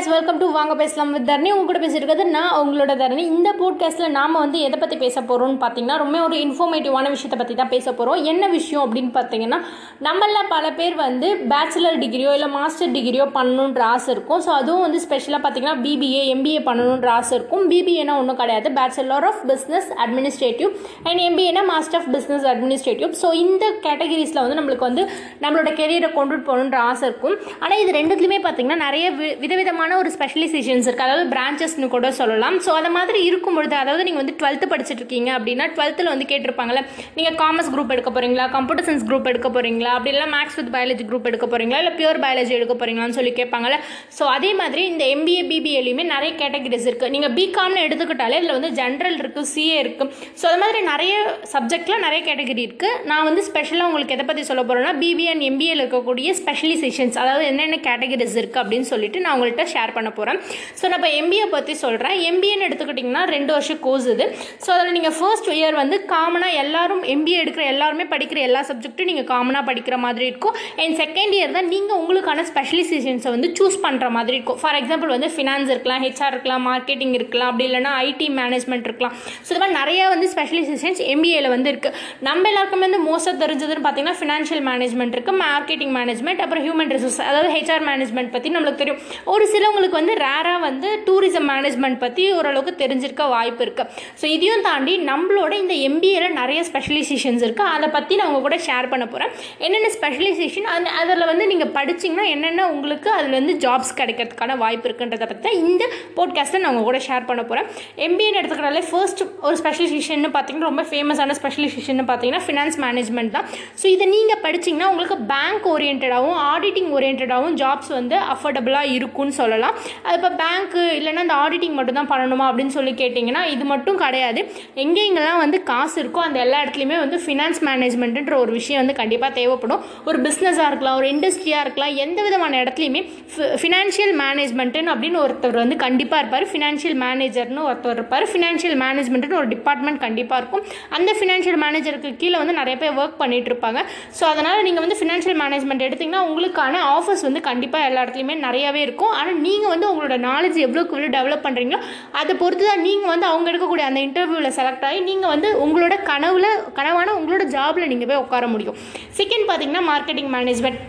guys welcome to வாங்க பேசலாம் with தரணி. உங்க கூட பேசியிருக்கிறது நான் உங்களோட தரணி. இந்த போட்காஸ்ட்டில் நாம் வந்து எதை பற்றி பேச போகிறோம்னு பார்த்தீங்கன்னா ரொம்ப ஒரு இன்ஃபர்மேட்டிவான விஷயத்தை பற்றி தான் பேச போகிறோம் என்ன விஷயம் அப்படின்னு பார்த்தீங்கன்னா நம்மள பல பேர் வந்து பேச்சுலர் டிகிரியோ இல்லை மாஸ்டர் டிகிரியோ பண்ணணுன்ற ஆசை இருக்கும். ஸோ அதுவும் வந்து ஸ்பெஷலாக பார்த்தீங்கன்னா பிபிஏ எம்பிஏ பண்ணணுன்ற ஆசை இருக்கும். பிபிஏனா ஒன்றும் கிடையாது. Bachelor of business administrative and எம்பிஏனா master of business administrative so இந்த கேட்டகரிஸில் வந்து நம்மளுக்கு வந்து நம்மளோட கெரியரை கொண்டுட்டு போகணுன்ற ஆசை இருக்கும். ஆனால் இது ரெண்டுத்துலையுமே பார்த்தீங்கன்னா நிறைய வி- விதமான ஒரு ஸ்பெஷலைசேஷன்ஸ் இருக்குது அதாவது பிரான்ச்சஸ்னு கூட சொல்லலாம். ஸோ அந்த மாதிரி இருக்கும் பொழுது அதாவது நீங்கள் வந்து டுவெல்த்து படிச்சுட்டு இருக்கீங்க அப்படின்னா டுவெல்த்தில் வந்து கேட்டிருப்பாங்கல்ல நீங்கள் காமர்ஸ் குரூப் எடுக்க போகிறீங்களா கம்ப்யூட்டர் சயின்ஸ் குரூப் எடுக்க போகிறீங்களா அப்படி இல்லை மேக்ஸ் வித் பயாலஜி குரூப் எடுக்க போகிறீங்களா இல்லை பியூர் பயாலஜி எடுக்க போகிறீங்களான்னு சொல்லி கேட்பாங்கல்ல. ஸோ அதே மாதிரி இந்த எம்பிஏ பிபிஏலையுமே நிறைய கேட்டகரிஸ் இருக்குது நீங்கள் பிகாம்னு எடுத்துக்கிட்டாலே இதில் வந்து ஜென்ரல் இருக்குது சிஏ இருக்குது ஸோ அது மாதிரி நிறைய சப்ஜெக்டில் நிறைய கேட்டகரி இருக்குது நான் வந்து ஸ்பெஷலாக உங்களுக்கு எதை பற்றி சொல்ல போகிறேன்னா பிபிஎன் அண்ட் எம்பிஏல இருக்கக்கூடிய ஸ்பெஷலைசேஷன்ஸ் அதாவது என்னென்ன கேட்டகரிஸ் இருக்குது அப்படின்னு சொல்லிட்டு நான் உங்கள்கிட்ட ஷேர் ஷேர் பண்ண போகிறேன் ஸோ நான் இப்போ எம்பிஏ பற்றி சொல்கிறேன் எம்பிஏன்னு எடுத்துக்கிட்டிங்கன்னா ரெண்டு வருஷம் கோர்ஸ் இது. ஸோ அதில் நீங்கள் ஃபர்ஸ்ட் இயர் வந்து காமனாக எல்லாரும் எம்பிஏ எடுக்கிற எல்லாருமே படிக்கிற எல்லா சப்ஜெக்ட்டும் நீங்கள் காமனாக படிக்கிற மாதிரி இருக்கும். அண்ட் செகண்ட் இயர் தான் நீங்கள் உங்களுக்கான ஸ்பெஷலைசேஷன்ஸை வந்து சூஸ் பண்ணுற மாதிரி இருக்கும். ஃபார் எக்ஸாம்பிள் வந்து ஃபினான்ஸ் இருக்கலாம் ஹெச்ஆர் இருக்கலாம் மார்க்கெட்டிங் இருக்கலாம் அப்படி இல்லைனா ஐடி மேனேஜ்மெண்ட் இருக்கலாம். ஸோ இது மாதிரி நிறைய வந்து ஸ்பெஷலைசேஷன்ஸ் எம்பிஏல வந்து இருக்குது நம்ம எல்லாருக்குமே வந்து மோஸ்ட்டாக தெரிஞ்சதுன்னு பார்த்தீங்கன்னா ஃபினான்ஷியல் மேனேஜ்மெண்ட் இருக்குது மார்க்கெட்டிங் மேனேஜ்மெண்ட் அப்புறம் ஹியூமன் ரிசோர்ஸ் அதாவது ஹெச்ஆர் மேனேஜ்மெண்ட் பற்றி நம்மளுக்கு தெரியும். ஒரு சிலவங்களுக்கு வந்து ரேராக வந்து டூரிசம் மேனேஜ்மெண்ட் பற்றி ஓரளவுக்கு தெரிஞ்சிருக்க வாய்ப்பு இருக்குது ஸோ இதையும் தாண்டி நம்மளோட இந்த எம்பிஏல நிறைய ஸ்பெஷலைசேஷன்ஸ் இருக்குது அதை பற்றி நான் உங்கள் கூட ஷேர் பண்ண போகிறேன் என்னென்ன ஸ்பெஷலைசேஷன் அந்த அதில் வந்து நீங்கள் படிச்சீங்கன்னா என்னென்ன உங்களுக்கு அதில் வந்து ஜாப்ஸ் கிடைக்கிறதுக்கான வாய்ப்பு இருக்குன்றதை பற்றி தான் இந்த போட்காஸ்ட்டை நான் உங்க கூட ஷேர் பண்ண போகிறேன் எம்பிஏன்னு எடுத்துக்கிட்டாலே ஃபர்ஸ்ட் ஒரு ஸ்பெஷலைசேஷன் பார்த்தீங்கன்னா ரொம்ப ஃபேமஸான ஸ்பெஷலைசேஷன் பார்த்தீங்கன்னா ஃபினான்ஸ் மேனேஜ்மெண்ட் தான். ஸோ இதை நீங்கள் படிச்சீங்கன்னா உங்களுக்கு பேங்க் ஓரியன்டாகவும் ஆடிட்டிங் ஓரியன்டாகவும் ஜாப்ஸ் வந்து அஃபோர்டபுளாக இருக்கும்னு சொல்லலாம். அது இப்போ பேங்க்கு இல்லைன்னா இந்த ஆடிட்டிங் மட்டும் தான் பண்ணணுமா அப்படின்னு சொல்லி கேட்டிங்கன்னா இது மட்டும் கிடையாது. எங்கெங்கெல்லாம் வந்து காசு இருக்கோ அந்த எல்லா இடத்துலையுமே வந்து ஃபினான்ஸ் மேனேஜ்மெண்ட்டுன்ற ஒரு விஷயம் வந்து கண்டிப்பாக தேவைப்படும். ஒரு பிஸ்னஸாக இருக்கலாம் ஒரு இண்டஸ்ட்ரியாக இருக்கலாம் எந்த விதமான இடத்துலையுமே ஃபினான்ஷியல் மேனேஜ்மெண்ட்டுன்னு அப்படின்னு ஒருத்தர் வந்து கண்டிப்பாக இருப்பார். ஃபினான்ஷியல் மேனேஜர்னு ஒருத்தர் இருப்பார். ஃபினான்ஷியல் மேனேஜ்மெண்ட்டுன்னு ஒரு டிபார்ட்மெண்ட் கண்டிப்பாக இருக்கும். அந்த ஃபினான்ஷியல் மேனேஜருக்கு கீழே வந்து நிறைய பேர் ஒர்க் பண்ணிட்டு இருப்பாங்க. ஸோ அதனால் நீங்கள் வந்து ஃபினான்ஷியல் மேனேஜ்மெண்ட் எடுத்திங்கன்னா உங்களுக்கான ஆஃபர்ஸ் வந்து கண்டிப்பாக எல்லா இடத்துலையுமே நிறையவே இருக்கும். ஆனால் நீங்கள் வந்து உங்களோட நாலேஜ் எவ்வளோக்கு எவ்வளோ டெவலப் பண்ணுறீங்களோ அதை பொறுத்து தான் நீங்கள் வந்து அவங்க எடுக்கக்கூடிய அந்த இன்டர்வியூவில் செலக்ட் ஆகி நீங்கள் வந்து உங்களோட கனவில் கனவான உங்களோட ஜாபில் நீங்கள் போய் உட்கார முடியும். செகண்ட் பார்த்தீங்கன்னா மார்க்கெட்டிங் மேனேஜ்மெண்ட்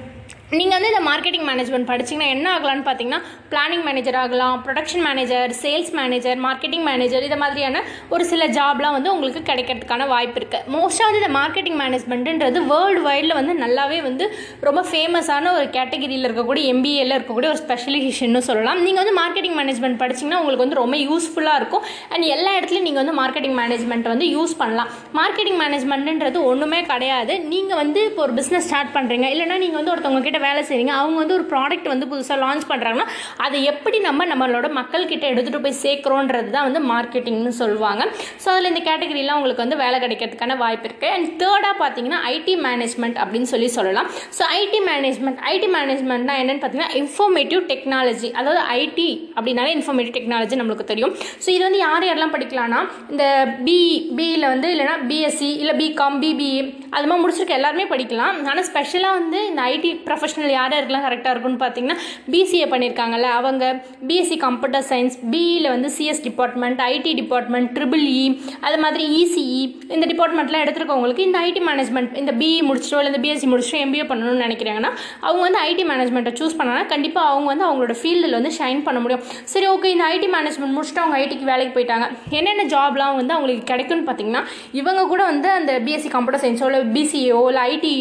நீங்கள் வந்து இந்த மார்க்கெட்டிங் மேனேஜ்மெண்ட் படிச்சீங்கன்னா என்ன ஆகலாம்னு பார்த்தீங்கன்னா பிளானிங் மேனேஜர் ஆகலாம் production manager sales manager marketing manager இது மாதிரியான ஒரு சில ஜாப்லாம் வந்து உங்களுக்கு கிடைக்கிறதுக்கான வாய்ப்பு இருக்குது மோஸ்ட்டாக வந்து இந்த மார்க்கெட்டிங் மேனேஜ்மெண்ட்டுன்றது வேர்ல்டு வைடில் வந்து நல்லாவே வந்து ரொம்ப ஃபேமஸான ஒரு கேட்டகரியில் இருக்கக்கூடிய எம்பிஏல இருக்கக்கூடிய ஒரு ஸ்பெஷலைசேஷன் சொல்லலாம். நீங்கள் வந்து மார்க்கெட்டிங் மேனேஜ்மெண்ட் படிச்சீங்கன்னா உங்களுக்கு வந்து ரொம்ப யூஸ்ஃபுல்லாக இருக்கும். அண்ட் எல்லா இடத்துலையும் நீங்கள் வந்து மார்க்கெட்டிங் மேனேஜ்மெண்ட் வந்து யூஸ் பண்ணலாம். மார்க்கெட்டிங் மேனேஜ்மெண்ட்டுன்றது ஒன்றுமே கிடையாது. நீங்கள் வந்து இப்போ ஒரு பிஸ்னஸ் ஸ்டார்ட் பண்ணுறீங்க இல்லைன்னா நீங்கள் வந்து ஒருத்தவங்க கிட்ட வேலை செய்கிறீங்க அவங்க வந்து ஒரு ப்ராடக்ட் வந்து புதுசாக லான்ச் பண்ணுறாங்கன்னா அதை எப்படி நம்ம நம்மளோட மக்கள்கிட்ட எடுத்துகிட்டு போய் சேர்க்குறோன்றது தான் வந்து மார்க்கெட்டிங்னு சொல்லுவாங்க. ஸோ அதில் இந்த கேட்டகரிலாம் உங்களுக்கு வந்து வேலை கிடைக்கிறதுக்கான வாய்ப்பு இருக்குது அண்ட் தேர்டாக பார்த்தீங்கன்னா ஐடி மேனேஜ்மெண்ட் அப்படின்னு சொல்லி சொல்லலாம். ஸோ ஐடி மேனேஜ்மெண்ட் ஐடி மேனேஜ்மெண்ட்னா என்னென்னு பார்த்தீங்கன்னா இன்ஃபர்மேட்டிவ் டெக்னாலஜி அதாவது ஐடி அப்படின்னாலே இன்ஃபர்மேட்டிவ் டெக்னாலஜி நம்மளுக்கு தெரியும். ஸோ இது வந்து யார் யாரெல்லாம் படிக்கலாம்னா இந்த பி பியில் வந்து இல்லைனா பிஎஸ்சி இல்லை பிகாம் பிபிஏ அது மாதிரி முடிச்சிருக்க எல்லாருமே படிக்கலாம். ஆனால் ஸ்பெஷலாக வந்து இந்த ஐடி ப்ரொஃபஷன் ப்ரொஃபஷனல் யார் யாருக்கெல்லாம் கரெக்டாக இருக்கும்னு பார்த்தீங்கன்னா பிசிஏ பண்ணியிருக்காங்கல்ல அவங்க பிஎஸ்சி கம்ப்யூட்டர் சயின்ஸ் பிஇயில் வந்து CS department IT department triple E அது மாதிரி இசிஇ இந்த டிபார்ட்மெண்ட்லாம் எடுத்துருக்கவங்களுக்கு இந்த ஐடி மேனேஜ்மெண்ட் இந்த பிஇ முடிச்சிட்டோ இல்லை இந்த பிஎஸ்சி முடிச்சிட்டோ எம்பிஏ பண்ணணும்னு நினைக்கிறாங்கன்னா அவங்க வந்து ஐடி மேனேஜ்மெண்ட்டை சூஸ் பண்ணாங்கன்னா கண்டிப்பாக அவங்க வந்து அவங்களோட ஃபீல்டில் வந்து ஷைன் பண்ண முடியும். சரி ஓகே இந்த ஐடி மேனேஜ்மெண்ட் முடிச்சுட்டு அவங்க ஐடிக்கு வேலைக்கு போயிட்டாங்க. என்னென்ன ஜாப்லாம் வந்து அவங்களுக்கு கிடைக்கும்னு பார்த்தீங்கன்னா இவங்க கூட வந்து அந்த பிஎஸ்சி கம்ப்யூட்டர் சயின்ஸோ இல்லை பிசிஏஓ இல்லை ஐடி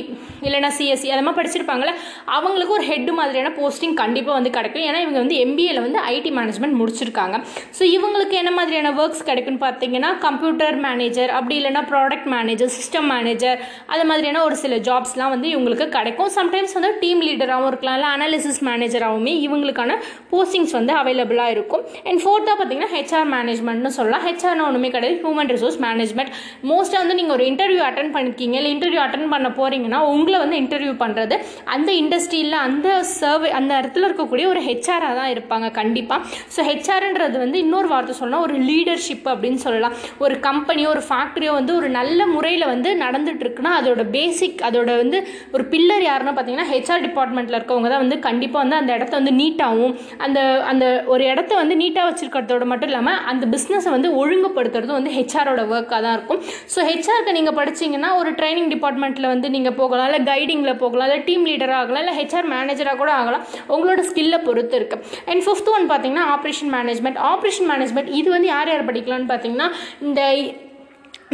இல்லைனா சிஎஸ்சி அது மாதிரி படிச்சிருப்பாங்களே அவங்களுக்கு ஒரு ஹெட் மாதிரியான போஸ்டிங் கண்டிப்பாக வந்து கிடைக்கும். ஏன்னா இவங்க வந்து எம்பிஏல வந்து ஐடி மேனேஜ்மெண்ட் முடிச்சிருக்காங்க. ஸோ இவங்களுக்கு என்ன மாதிரியான ஒர்க்ஸ் கிடைக்கும்னு பார்த்தீங்கன்னா கம்ப்யூட்டர் மேனேஜர் அப்படி இல்லைனா ப்ராடக்ட் மேனேஜர் சிஸ்டம் மேனேஜர் அது மாதிரியான ஒரு சில ஜாப்ஸ்லாம் வந்து இவங்களுக்கு கிடைக்கும். சம்டைம்ஸ் வந்து டீம் லீடராகவும் இருக்கலாம் இல்லை அனாலிசிஸ் மேனேஜராகவுமே இவங்களுக்கான போஸ்டிங்ஸ் வந்து அவைலபிளாக இருக்கும். அண்ட் ஃபோர்த்தாக பார்த்தீங்கன்னா ஹெச்ஆர் மேனேஜ்மெண்ட்னு சொல்லலாம். ஹெச்ஆர்னு ஒன்றுமே கிடையாது ஹியூமன் ரிசோர்ஸ் மேனேஜ்மெண்ட் மோஸ்ட்டாக வந்து நீங்கள் ஒரு இன்டர்வியூ அட்டன் பண்ணிருக்கீங்க இல்லை இன்டர்வியூ அட்டன் பண்ண போகிறீங்கன்னா உங்களை வந்து இன்டர்வியூ பண்ணுறது அந்த இண்டஸ்ட்ரியில் அந்த சர்வே அந்த இடத்துல இருக்கக்கூடிய ஒரு ஹெச்ஆராக தான் இருப்பாங்க கண்டிப்பாக ஸோ ஹெச்ஆர்ன்றது வந்து இன்னொரு வார்த்தை சொல்லலாம் ஒரு லீடர்ஷிப் அப்படின்னு சொல்லலாம். ஒரு கம்பெனியோ ஒரு ஃபேக்ட்ரியோ வந்து ஒரு நல்ல முறையில் வந்து நடந்துகிட்ருக்குன்னா அதோட பேசிக் அதோட வந்து ஒரு பில்லர் யாருன்னு பார்த்தீங்கன்னா ஹெச்ஆர் டிபார்ட்மெண்ட்டில் இருக்கவங்க தான் வந்து கண்டிப்பாக வந்து அந்த இடத்த வந்து நீட்டாகவும் அந்த அந்த ஒரு இடத்த வந்து நீட்டாக வச்சுருக்கிறதோட மட்டும் இல்லாமல் அந்த பிஸ்னஸை வந்து ஒழுங்குபடுத்துறது வந்து ஹெச்ஆரோட ஒர்க்காக தான் இருக்கும். ஸோ ஹெச்ஆருக்கு நீங்கள் படிச்சீங்கன்னா ஒரு ட்ரைனிங் டிபார்ட்மெண்ட்டில் வந்து நீங்கள் போகலாம் இல்லை கைடிங்கில் போகலாம் இல்லை டீம் லீடராக ஆகலாம் இல்லை ஹெச்ஆர் மேனேஜராக கூட ஆகலாம். உங்களோட ஸ்கில்லை பொறுத்து இருக்குது அண்ட் ஃபிஃப்த் ஒன் பார்த்தீங்கன்னா ஆப்ரேஷன் மேனேஜ்மெண்ட் ஆப்ரேஷன் மேனேஜ்மெண்ட் இது வந்து யார் யார் படிக்கலாம்னு பார்த்தீங்கன்னா இந்த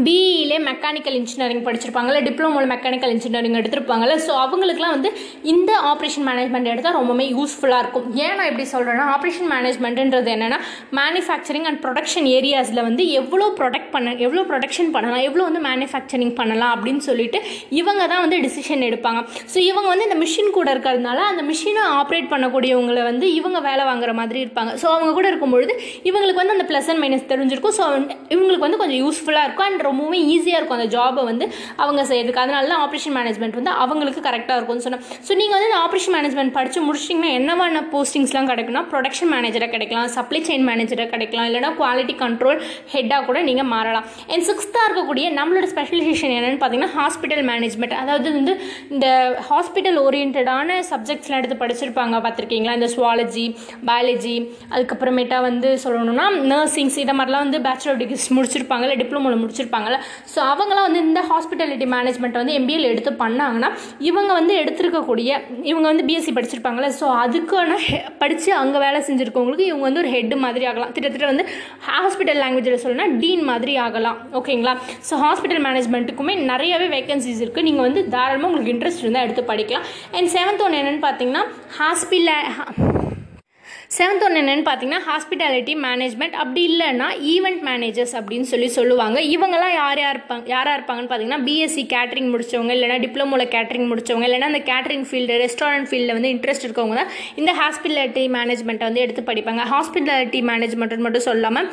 பிஇலே மெக்கானிக்கல் இன்ஜினியரிங் படிச்சிருப்பாங்கல்ல டிப்ளமோவில் மெக்கானிக்கல் இன்ஜினியரிங் எடுத்திருப்பாங்கல்ல. ஸோ அவங்களுக்குலாம் வந்து இந்த ஆப்ரேஷன் மேனேஜ்மெண்ட் எடுத்தால் ரொம்பவுமே யூஸ்ஃபுல்லாக இருக்கும். ஏன் நான் எப்படி சொல்கிறேன்னா ஆப்ரேஷன் மேனேஜ்மெண்ட்டுன்றது என்னென்னா மேனுஃபேக்சரிங் அண்ட் ப்ரொடக்ஷன் ஏரியாஸில் வந்து எவ்வளோ ப்ரொடக்ட் பண்ண எவ்வளோ ப்ரொடக்ஷன் பண்ணலாம் எவ்வளோ வந்து மேனுஃபேக்சரிங் பண்ணலாம் அப்படின்னு சொல்லிட்டு இவங்க தான் வந்து டிசிஷன் எடுப்பாங்க. ஸோ இவங்க வந்து இந்த மிஷின் கூட இருக்கிறதுனால அந்த மிஷினை ஆப்ரேட் பண்ணக்கூடியவங்களை வந்து இவங்க வேலை வாங்குற மாதிரி இருப்பாங்க. ஸோ அவங்க கூட இருக்கும்பொழுது இவங்களுக்கு வந்து அந்த ப்ளஸ் அண்ட் மைனஸ் தெரிஞ்சிருக்கும். ஸோ இவங்களுக்கு வந்து கொஞ்சம் யூஸ்ஃபுல்லாக இருக்கும். அண்ட் ரொம்பவே ஈஸியாக இருக்கும் அந்த ஜாபை வந்து அவங்க செய்யறதுக்கு. அதனால தான் ஆப்ரேஷன் மேனேஜ்மெண்ட் வந்து அவங்களுக்கு கரெக்டாக இருக்கும்னு சொன்னேன். ஸோ நீங்கள் வந்து இந்த ஆப்ரேஷன் மேனேஜ்மெண்ட் படித்து முடிச்சிட்டிங்கன்னா என்னவான போஸ்டிங்ஸ்லாம் கிடைக்கும்னா ப்ரொடக்ஷன் மேனேஜராக கிடைக்கலாம் சப்ளை செயின் மேனேஜராக கிடைக்கலாம் இல்லைனா குவாலிட்டி கண்ட்ரோல் ஹெட்டாக கூட நீங்கள் மாறலாம். அண்ட் சிக்ஸ்த்தாக இருக்கக்கூடிய நம்மளோட ஸ்பெஷலைசேஷன் என்னென்னு பார்த்தீங்கன்னா ஹாஸ்பிட்டல் மேனேஜ்மெண்ட் அதாவது வந்து இந்த ஹாஸ்பிட்டல் ஓரியன்டான சப்ஜெக்ட்ஸ்லாம் எடுத்து படிச்சிருப்பாங்க பார்த்துருக்கீங்களா? இந்த சுவாலஜி பயாலஜி அதுக்கப்புறமேட்டா வந்து சொல்லணும்னா நர்சிங்ஸ் இதை மாதிரிலாம் வந்து பேச்சுலர் டிகிரிஸ் முடிச்சிருப்பாங்க இல்லை டிப்ளமோவில் முடிச்சிருப்பாங்கல்ல ஸோ அவங்களாம் வந்து இந்த ஹாஸ்பிட்டாலிட்டி மேனேஜ்மெண்ட் வந்து எம்பிஎல் எடுத்து பண்ணாங்கன்னா இவங்க வந்து எடுத்திருக்கக்கூடிய இவங்க வந்து பிஎஸ்சி படிச்சிருப்பாங்கல்ல. ஸோ அதுக்கான படித்து அங்கே வேலை செஞ்சுருக்கவங்களுக்கு இவங்க வந்து ஒரு ஹெட் மாதிரி ஆகலாம். கிட்டத்தட்ட வந்து ஹாஸ்பிட்டல் லாங்குவேஜில் சொல்லணும்னா டீன் மாதிரி ஆகலாம். ஓகேங்களா? ஸோ ஹாஸ்பிட்டல் மேனேஜ்மெண்ட்டுக்குமே நிறையவே வேகன்சிஸ் இருக்குது நீங்கள் வந்து தாராளமாக உங்களுக்கு இன்ட்ரெஸ்ட் இருந்தால் எடுத்து படிக்கலாம். அண்ட் செவன்த் ஒன்று என்னென்னு பார்த்தீங்கன்னா ஹாஸ்பிட்டல் செவன்த் ஒன்று என்னென்னு பார்த்தீங்கன்னா ஹாஸ்பிட்டாலிட்டி மேனேஜ்மெண்ட் அப்படி இல்லைன்னா ஈவெண்ட் மேனேஜர்ஸ் அப்படின்னு சொல்லி சொல்லுவாங்க. இவங்கெல்லாம் யார் யார் இருப்பாங்க யாராக இருப்பாங்கன்னு பார்த்தீங்கன்னா பிஎஸ்சி கேட்ரிங் முடிச்சவங்க இல்லைனா டிப்ளமோவில் கேட்ரிங் முடிச்சவங்க இல்லைனா அந்த கேட்ரிங் ஃபீல்டு ரெஸ்டாரண்ட் ஃபீல்டில் வந்து இன்ட்ரெஸ்ட் இருக்கவங்க தான் இந்த ஹாஸ்பிட்டாலிட்டி மேனேஜ்மெண்ட்டை வந்து எடுத்து படிப்பாங்க. ஹாஸ்பிட்டாலிட்டி மேனேஜ்மெண்ட் மட்டும் சொல்லாமல்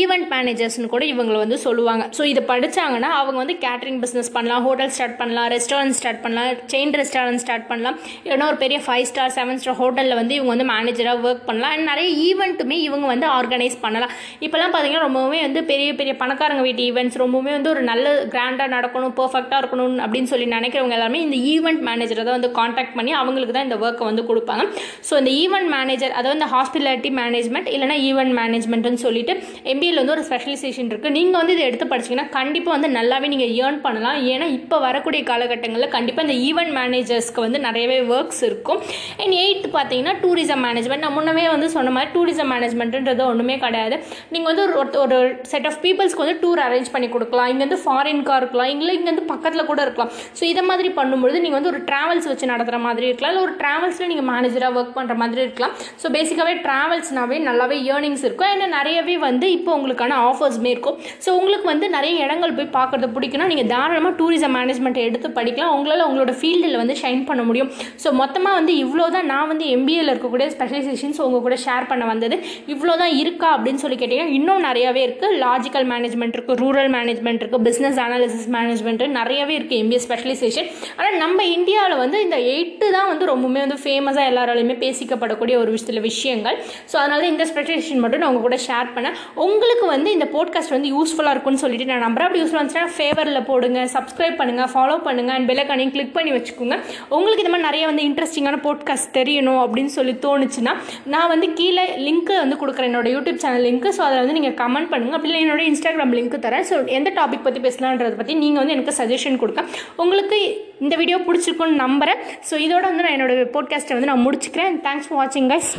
ஈவெண்ட் மேனேஜர்ஸ்னு கூட இவங்களை வந்து சொல்லுவாங்க. ஸோ இது படித்தாங்கன்னா அவங்க வந்து கேட்ரிங் பிஸ்னஸ் பண்ணலாம் ஹோட்டல் ஸ்டார்ட் பண்ணலாம் ரெஸ்டாரண்ட் ஸ்டார்ட் பண்ணலாம் செயின் ரெஸ்டாரண்ட் ஸ்டார்ட் பண்ணலாம். இல்லைனா ஒரு பெரிய ஃபைவ் ஸ்டார் செவன் ஸ்டார் ஹோட்டலில் வந்து இவங்க வந்து மேனேஜராக ஒர்க் பண்ணலாம். அண்ட் நிறைய ஈவெண்ட்டுமே இவங்க வந்து ஆர்கனைஸ் பண்ணலாம். இப்போலாம் பார்த்தீங்கன்னா ரொம்பவுமே வந்து பெரிய பெரிய பணக்காரங்க வீட்டு ஈவெண்ட்ஸ் ரொம்பவுமே வந்து ஒரு நல்ல கிராண்டாக நடக்கணும் பர்ஃபெக்டாக இருக்கணும் அப்படின்னு சொல்லி நினைக்கிறவங்க எல்லாருமே இந்த ஈவெண்ட் மேனேஜரை தான் வந்து காண்டாக்ட் பண்ணி அவங்களுக்கு தான் இந்த ஒர்க்கை வந்து கொடுப்பாங்க. ஸோ இந்த ஈவெண்ட் மேனேஜர் அதாவது இந்த ஹாஸ்பிட்டாலிட்டி மேனேஜ்மெண்ட் இல்லைனா ஈவெண்ட் மேனேஜ்மெண்ட்னு சொல்லிட்டு எம்பிஏல வந்து ஒரு ஸ்பெஷலைசேஷன் இருக்குது நீங்கள் வந்து இதை எடுத்து படிச்சிங்கன்னா கண்டிப்பாக வந்து நல்லாவே நீங்கள் ஏர்ன் பண்ணலாம். ஏன்னா இப்போ வரக்கூடிய காலகட்டங்களில் கண்டிப்பாக இந்த ஈவெண்ட் மேனேஜர்ஸ்க்கு வந்து நிறையவே ஒர்க்ஸ் இருக்கும். அண்ட் எயித்து பார்த்தீங்கன்னா டூரிசம் மேனேஜ்மெண்ட் நான் முன்னவே ஏற்கனவே வந்து சொன்ன மாதிரி டூரிசம் மேனேஜ்மெண்ட்டுன்றது ஒன்றுமே கிடையாது. நீங்கள் வந்து ஒரு ஒரு செட் ஆஃப் பீப்புள்ஸ்க்கு வந்து டூர் அரேஞ்ச் பண்ணி கொடுக்கலாம். இங்கேருந்து ஃபாரின்காக இருக்கலாம். இல்லை இங்கேருந்து பக்கத்தில் கூட இருக்கலாம். ஸோ இதை மாதிரி பண்ணும்பொழுது நீங்கள் வந்து ஒரு ட்ராவல்ஸ் வச்சு நடத்துகிற மாதிரி இருக்கலாம். இல்லை ஒரு ட்ராவல்ஸில் நீங்கள் மேனேஜராக ஒர்க் பண்ணுற மாதிரி இருக்கலாம். ஸோ பேசிக்காகவே ட்ராவல்ஸ்னாவே நல்லாவே ஏர்னிங்ஸ் இருக்கும். ஏன்னா நிறையவே வந்து இப்போ உங்களுக்கான ஆஃபர்ஸுமே இருக்கும். ஸோ உங்களுக்கு வந்து நிறைய இடங்கள் போய் பார்க்குறது பிடிக்குன்னா நீங்கள் தாராளமாக டூரிசம் மேனேஜ்மெண்ட் எடுத்து படிக்கலாம். உங்களால் உங்களோட ஃபீல்டில் வந்து ஷைன் பண்ண முடியும். ஸோ மொத்தமாக வந்து இவ்வளோ தான் நான் வந்து எம்பிஏல இருக்கக்கூடிய ஸ்பெஷலைசேஷன்ஸ் உங்கள் கூட ஷேர் பண்ண வந்தது. இவ்வளோ தான் இருக்கா அப்படின்னு சொல்லி கேட்டிங்கன்னா இன்னும் நிறையவே இருக்குது லாஜிக்கல் மேனேஜ்மெண்ட் இருக்குது ரூரல் மேனேஜ்மெண்ட் இருக்குது பிஸ்னஸ் அனாலிசிஸ் மேனேஜ்மெண்ட் நிறையவே இருக்குது எம்பிஏ ஸ்பெஷலைசேஷன் ஆனால் நம்ம இந்தியாவில் வந்து இந்த எயிட்டு தான் வந்து ரொம்பவுமே வந்து ஃபேமஸாக எல்லாராலையுமே பேசிக்கப்படக்கூடிய ஒரு சில விஷயங்கள். ஸோ அதனால இந்த ஸ்பெஷலைசேஷன் மட்டும் நான் உங்கள் கூட ஷேர் பண்ணேன். உங்களுக்கு வந்து இந்த போட்காஸ்ட் வந்து யூஸ்ஃபுல்லாக இருக்கும்னு சொல்லிட்டு நான் நம்புறேன். அப்படி யூஸ்ஃபுல்லாக இருந்துச்சுன்னா ஃபேவரில் போடுங்க சப்ஸ்கிரைப் பண்ணுங்கள் ஃபாலோ பண்ணுங்கள் அண்ட் பெல்லைக்கானையும் கிளிக் பண்ணி வச்சுக்கோங்க. உங்களுக்கு இந்த மாதிரி நிறைய வந்து இன்ட்ரெஸ்டிங்கான போட்காஸ்ட் தெரியணும் அப்படின்னு சொல்லி தோணுச்சுன்னா நான் நான் வந்து கீழே லிங்க்கு வந்து கொடுக்குறேன். என்னோட யூடியூப் சேனல் லிங்க்கு ஸோ அதில் வந்து நீங்கள் கமெண்ட் பண்ணுங்கள் அப்படி இல்லை என்னோட இன்ஸ்டாகிராம் லிங்க் தரேன். ஸோ எந்த டாபிக் பற்றி பேசலான்றதை பற்றி நீங்கள் வந்து எனக்கு சஜஷன் கொடுங்க. உங்களுக்கு இந்த வீடியோ பிடிச்சிருக்குன்னு நம்புகிறேன் ஸோ இதோட வந்து நான் என்னோட போட்காஸ்ட்டை வந்து நான் முடிச்சுக்கிறேன். தேங்க்ஸ் ஃபார் வாட்சிங் கைஸ்